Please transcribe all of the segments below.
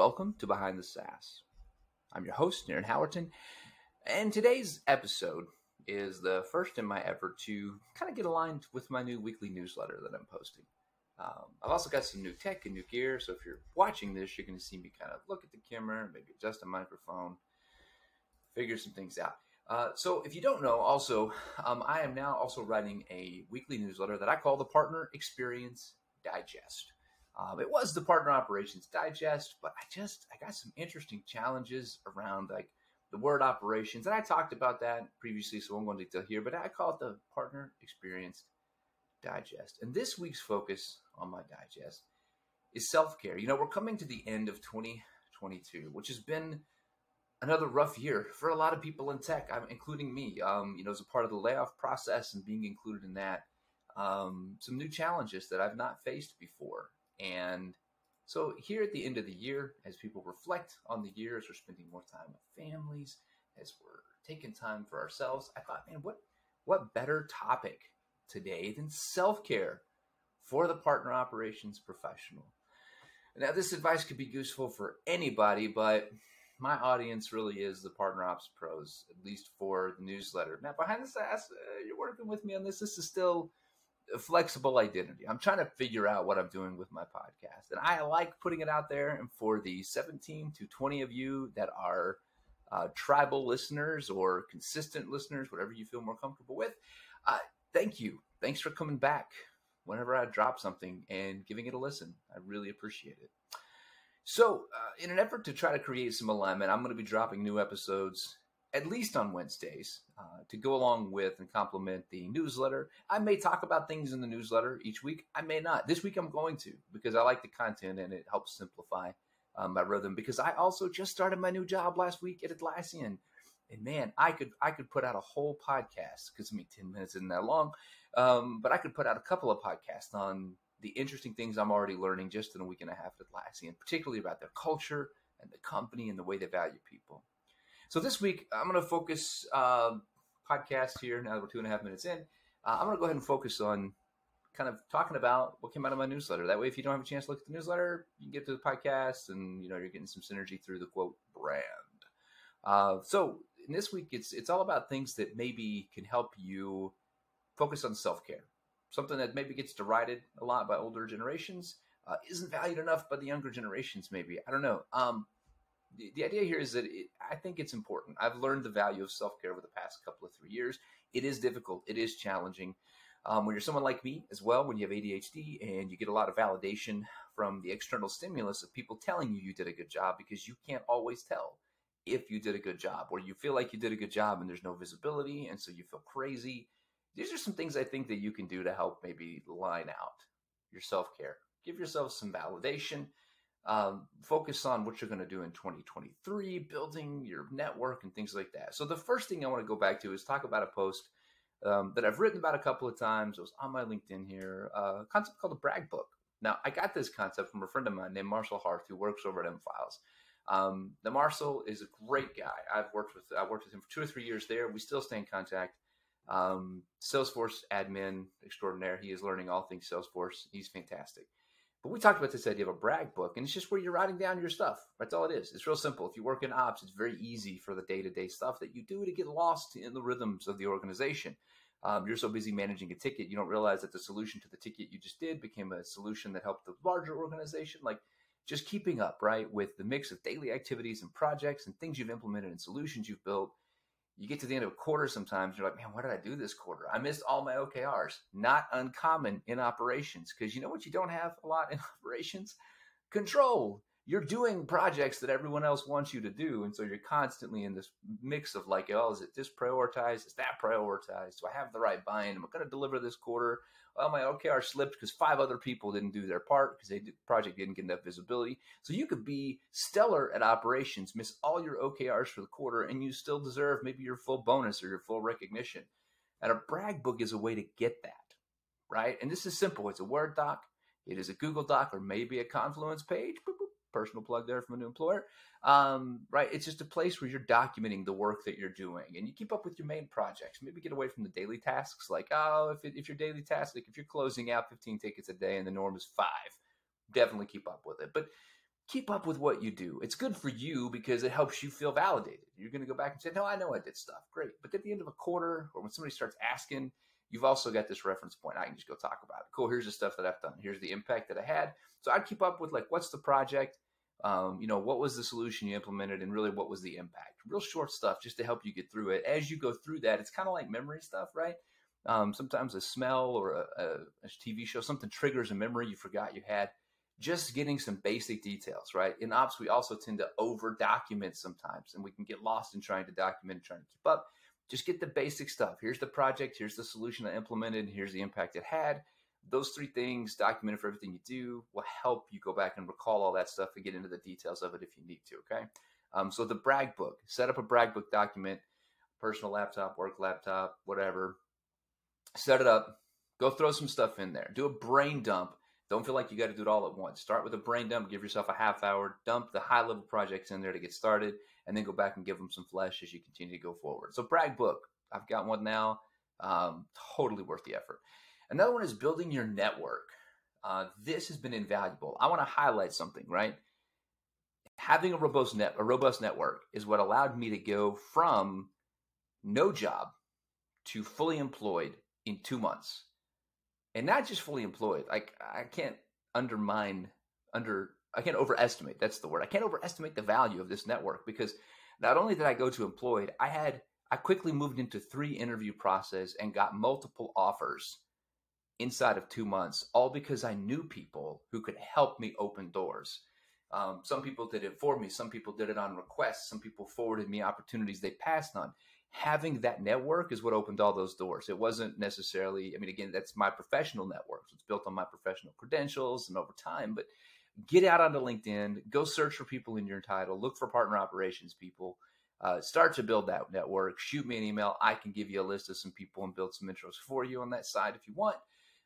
Welcome to Behind the SaaS. I'm your host, Aaron Howerton, and today's episode is the first in my effort to kind of get aligned with my new weekly newsletter that I'm posting. Um, I've also got some new tech and new gear, so if you're watching this, you're going to see me kind of look at the camera, maybe adjust a microphone, figure some things out. Uh, so if you don't know, also, um, I am now also writing a weekly newsletter that I call the Partner Experience Digest. Um, it was the Partner Operations Digest, but I just I got some interesting challenges around like the word operations, and I talked about that previously, so I won't go into detail here. But I call it the Partner Experience Digest, and this week's focus on my digest is self care. You know, we're coming to the end of 2022, which has been another rough year for a lot of people in tech, including me. Um, you know, as a part of the layoff process and being included in that, um, some new challenges that I've not faced before. And so here at the end of the year, as people reflect on the year, as we're spending more time with families, as we're taking time for ourselves, I thought, man, what what better topic today than self-care for the partner operations professional? Now, this advice could be useful for anybody, but my audience really is the partner ops pros, at least for the newsletter. Now, behind the SaaS, uh, you're working with me on this. This is still flexible identity. I'm trying to figure out what I'm doing with my podcast, and I like putting it out there. And for the 17 to 20 of you that are uh, tribal listeners or consistent listeners, whatever you feel more comfortable with, uh, thank you. Thanks for coming back whenever I drop something and giving it a listen. I really appreciate it. So, uh, in an effort to try to create some alignment, I'm going to be dropping new episodes at least on Wednesdays uh, to go along with and complement the newsletter. I may talk about things in the newsletter each week. I may not. This week I'm going to because I like the content and it helps simplify um, my rhythm. Because I also just started my new job last week at Atlassian, and man, I could I could put out a whole podcast because I mean ten minutes isn't that long, um, but I could put out a couple of podcasts on the interesting things I'm already learning just in a week and a half at Atlassian, particularly about their culture and the company and the way they value people. So this week, I'm going to focus uh, podcast here. Now that we're two and a half minutes in, uh, I'm going to go ahead and focus on kind of talking about what came out of my newsletter. That way, if you don't have a chance to look at the newsletter, you can get to the podcast, and you know you're getting some synergy through the quote brand. Uh, so in this week, it's it's all about things that maybe can help you focus on self care something that maybe gets derided a lot by older generations uh, isn't valued enough by the younger generations maybe i don't know um, the, the, idea here is that it, i think it's important. I've learned the value of self-care over the past couple of three years. It is difficult. It is challenging. Um, when you're someone like me as well when you have adhd and you get a lot of validation from the external stimulus of people telling you you did a good job because you can't always tell if you did a good job or you feel like you did a good job and there's no visibility and so you feel crazy. These are some things I think that you can do to help maybe line out your self care. Give yourself some validation. Um, focus on what you're going to do in 2023, building your network and things like that. So, the first thing I want to go back to is talk about a post um, that I've written about a couple of times. It was on my LinkedIn here, uh, a concept called the brag book. Now, I got this concept from a friend of mine named Marshall Harth, who works over at M Files. Um, the Marshall is a great guy. I've worked with I worked with him for two or three years there. We still stay in contact um, Salesforce admin extraordinaire. He is learning all things Salesforce. He's fantastic. But we talked about this idea of a brag book, and it's just where you're writing down your stuff. That's all it is. It's real simple. If you work in ops, it's very easy for the day to day stuff that you do to get lost in the rhythms of the organization. Um, you're so busy managing a ticket, you don't realize that the solution to the ticket you just did became a solution that helped the larger organization. Like just keeping up, right, with the mix of daily activities and projects and things you've implemented and solutions you've built you get to the end of a quarter sometimes, you're like, man, what did I do this quarter? I missed all my OKRs. Not uncommon in operations because you know what you don't have a lot in operations? Control. You're doing projects that everyone else wants you to do. And so you're constantly in this mix of like, oh, is it this prioritized? Is that prioritized? Do I have the right buy-in? Am I going to deliver this quarter? Well, my OKR slipped because five other people didn't do their part because the project didn't get enough visibility. So you could be stellar at operations, miss all your OKRs for the quarter, and you still deserve maybe your full bonus or your full recognition. And a brag book is a way to get that, right? And this is simple. It's a Word doc. It is a Google Doc or maybe a Confluence page. Boop, personal plug there from a new employer. Um, right. It's just a place where you're documenting the work that you're doing and you keep up with your main projects. Maybe get away from the daily tasks. Like, oh, if, it, if your daily task, like if you're closing out 15 tickets a day and the norm is five, definitely keep up with it. But keep up with what you do. It's good for you because it helps you feel validated. You're going to go back and say, no, I know I did stuff. Great. But at the end of a quarter or when somebody starts asking, you've also got this reference point. I can just go talk about it. Cool. Here's the stuff that I've done. Here's the impact that I had. So I'd keep up with like, what's the project? Um, you know, what was the solution you implemented and really what was the impact? Real short stuff just to help you get through it. As you go through that, it's kind of like memory stuff, right? Um, sometimes a smell or a, a, a TV show, something triggers a memory you forgot you had just getting some basic details, right? In ops, we also tend to over document sometimes, and we can get lost in trying to document and trying to keep up. Just get the basic stuff. Here's the project, here's the solution I implemented, here's the impact it had. Those three things, documented for everything you do, will help you go back and recall all that stuff and get into the details of it if you need to, okay? Um, so the brag book, set up a brag book document, personal laptop, work laptop, whatever. Set it up, go throw some stuff in there. Do a brain dump don't feel like you got to do it all at once. Start with a brain dump, give yourself a half hour, dump the high level projects in there to get started, and then go back and give them some flesh as you continue to go forward. So, brag book, I've got one now. Um, totally worth the effort. Another one is building your network. Uh, this has been invaluable. I want to highlight something, right? Having a robust net, a robust network is what allowed me to go from no job to fully employed in two months and not just fully employed. Like I can't undermine under I can't overestimate. That's the word. I can't overestimate the value of this network because not only did I go to employed, I had I quickly moved into three interview process and got multiple offers inside of two months, all because I knew people who could help me open doors. Um, some people did it for me. Some people did it on request. Some people forwarded me opportunities they passed on having that network is what opened all those doors. It wasn't necessarily, I mean, again, that's my professional network. So it's built on my professional credentials and over time. But get out onto LinkedIn, go search for people in your title, look for partner operations people, uh, start to build that network. Shoot me an email. I can give you a list of some people and build some intros for you on that side if you want.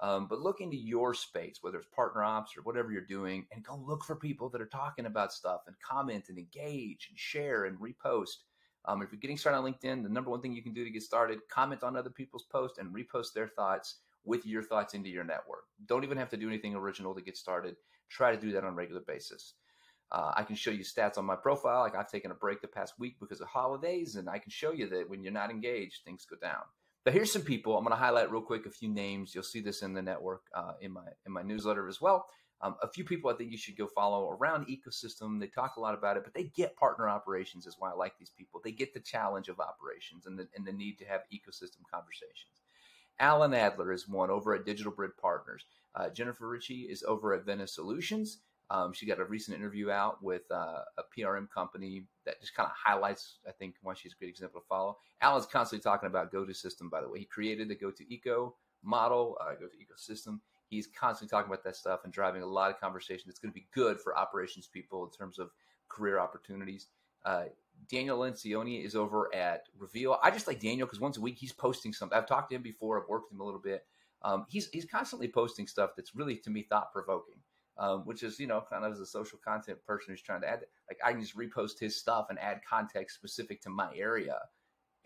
Um, but look into your space, whether it's partner ops or whatever you're doing, and go look for people that are talking about stuff and comment and engage and share and repost. Um, if you're getting started on LinkedIn, the number one thing you can do to get started, comment on other people's posts and repost their thoughts with your thoughts into your network. Don't even have to do anything original to get started. Try to do that on a regular basis. Uh, I can show you stats on my profile. Like I've taken a break the past week because of holidays, and I can show you that when you're not engaged, things go down. But here's some people. I'm going to highlight real quick a few names. You'll see this in the network uh, in my in my newsletter as well. Um, a few people I think you should go follow around ecosystem. They talk a lot about it, but they get partner operations is why I like these people. They get the challenge of operations and the, and the need to have ecosystem conversations. Alan Adler is one over at Digital Bridge Partners. Uh, Jennifer Ritchie is over at Venice Solutions. Um, she got a recent interview out with uh, a PRM company that just kind of highlights, I think, why she's a great example to follow. Alan's constantly talking about GoToSystem, by the way. He created the GoToEco model, uh, GoToEcosystem. He's constantly talking about that stuff and driving a lot of conversation that's going to be good for operations people in terms of career opportunities. Uh, Daniel Lencioni is over at Reveal. I just like Daniel because once a week he's posting something. I've talked to him before. I've worked with him a little bit. Um, he's he's constantly posting stuff that's really to me thought provoking, um, which is you know kind of as a social content person who's trying to add like I can just repost his stuff and add context specific to my area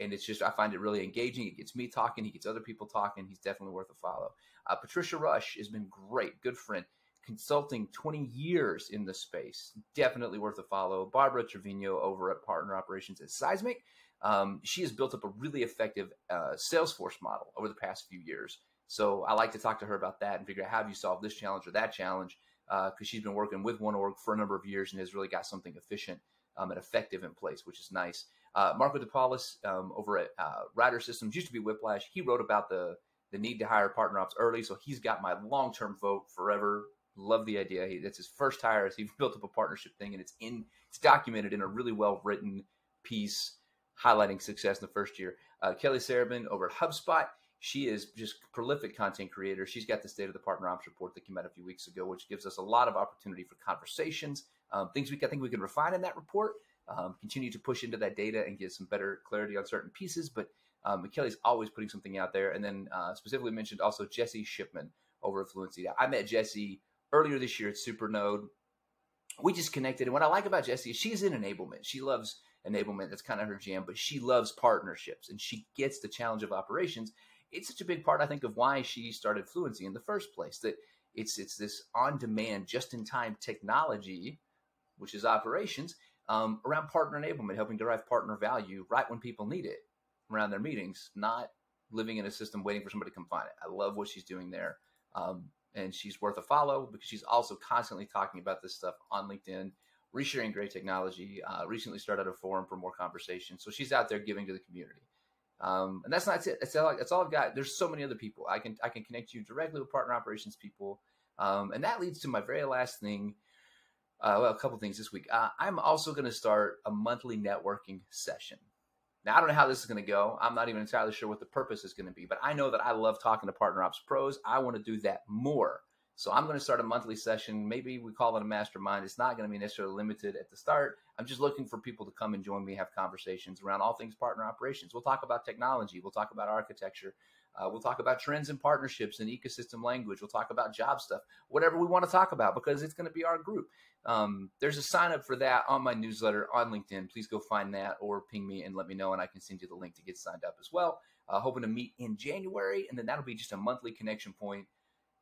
and it's just I find it really engaging. It gets me talking. He gets other people talking. He's definitely worth a follow. Uh, Patricia Rush has been great, good friend, consulting 20 years in the space. Definitely worth a follow. Barbara Trevino over at Partner Operations at Seismic. Um, she has built up a really effective uh, Salesforce model over the past few years. So I like to talk to her about that and figure out how you solved this challenge or that challenge because uh, she's been working with one org for a number of years and has really got something efficient um, and effective in place, which is nice. Uh, Marco DePaulis um, over at uh, Rider Systems used to be Whiplash. He wrote about the the need to hire partner ops early, so he's got my long term vote forever. Love the idea. He, that's his first hire. He built up a partnership thing, and it's in it's documented in a really well written piece highlighting success in the first year. Uh, Kelly Sarabyn over at HubSpot. She is just prolific content creator. She's got the state of the partner ops report that came out a few weeks ago, which gives us a lot of opportunity for conversations, um, things we I think we can refine in that report um, continue to push into that data and get some better clarity on certain pieces. But um, McKelly's always putting something out there. And then uh, specifically mentioned also Jessie Shipman over at Fluency. I met Jessie earlier this year at Supernode. We just connected. And what I like about Jessie is she's in enablement. She loves enablement. That's kind of her jam, but she loves partnerships and she gets the challenge of operations. It's such a big part, I think, of why she started Fluency in the first place. That it's it's this on-demand, just-in-time technology which is operations, um, around partner enablement, helping derive partner value right when people need it around their meetings, not living in a system waiting for somebody to come find it. I love what she's doing there. Um, and she's worth a follow because she's also constantly talking about this stuff on LinkedIn, resharing great technology. Uh, recently started a forum for more conversation, so she's out there giving to the community. Um, and that's not it. That's all, that's all I've got. There's so many other people. I can I can connect you directly with partner operations people, um, and that leads to my very last thing. Uh, well, a couple things this week. Uh, I'm also going to start a monthly networking session. Now, I don't know how this is going to go. I'm not even entirely sure what the purpose is going to be, but I know that I love talking to partner ops pros. I want to do that more. So I'm going to start a monthly session. Maybe we call it a mastermind. It's not going to be necessarily limited at the start. I'm just looking for people to come and join me, have conversations around all things partner operations. We'll talk about technology. We'll talk about architecture. Uh, we'll talk about trends and partnerships and ecosystem language. We'll talk about job stuff, whatever we want to talk about, because it's going to be our group. Um, there's a sign up for that on my newsletter on LinkedIn. Please go find that or ping me and let me know, and I can send you the link to get signed up as well. Uh, hoping to meet in January, and then that'll be just a monthly connection point,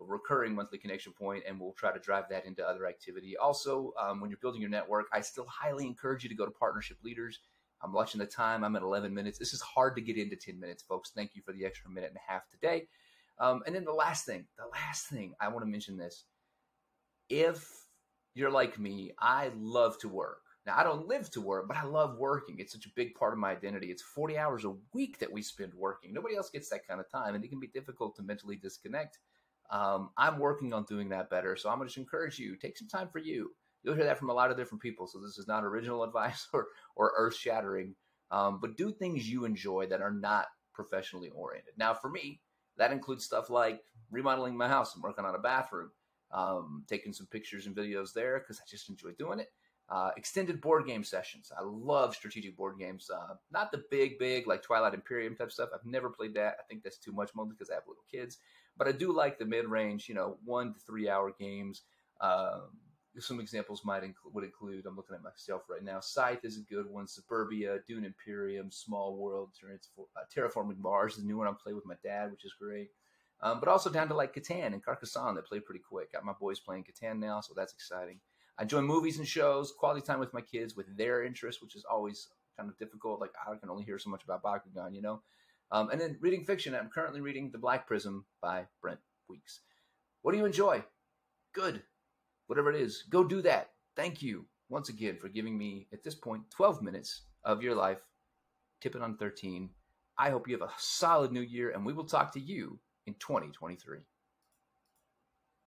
a recurring monthly connection point, and we'll try to drive that into other activity. Also, um, when you're building your network, I still highly encourage you to go to Partnership Leaders. I'm watching the time. I'm at 11 minutes. This is hard to get into 10 minutes, folks. Thank you for the extra minute and a half today. Um, and then the last thing, the last thing I want to mention this. If you're like me, I love to work. Now, I don't live to work, but I love working. It's such a big part of my identity. It's 40 hours a week that we spend working. Nobody else gets that kind of time, and it can be difficult to mentally disconnect. Um, I'm working on doing that better. So I'm going to encourage you take some time for you. You'll hear that from a lot of different people. So this is not original advice or, or earth shattering, um, but do things you enjoy that are not professionally oriented. Now, for me, that includes stuff like remodeling my house and working on a bathroom um, taking some pictures and videos there because I just enjoy doing it. Uh, extended board game sessions. I love strategic board games. Uh, not the big, big like Twilight Imperium type stuff. I've never played that. I think that's too much, mostly because I have little kids. But I do like the mid-range, you know, one to three-hour games. Um, some examples might include would include. I'm looking at myself right now. Scythe is a good one. Suburbia, Dune Imperium, Small World, uh, Terraforming Mars is a new one I'm playing with my dad, which is great. Um, but also down to like Catan and Carcassonne that play pretty quick. Got my boys playing Catan now, so that's exciting. I enjoy movies and shows, quality time with my kids with their interests, which is always kind of difficult. Like I can only hear so much about Bakugan, you know. Um, and then reading fiction. I'm currently reading The Black Prism by Brent Weeks. What do you enjoy? Good. Whatever it is, go do that. Thank you once again for giving me, at this point, 12 minutes of your life. Tipping on 13. I hope you have a solid new year, and we will talk to you in 2023.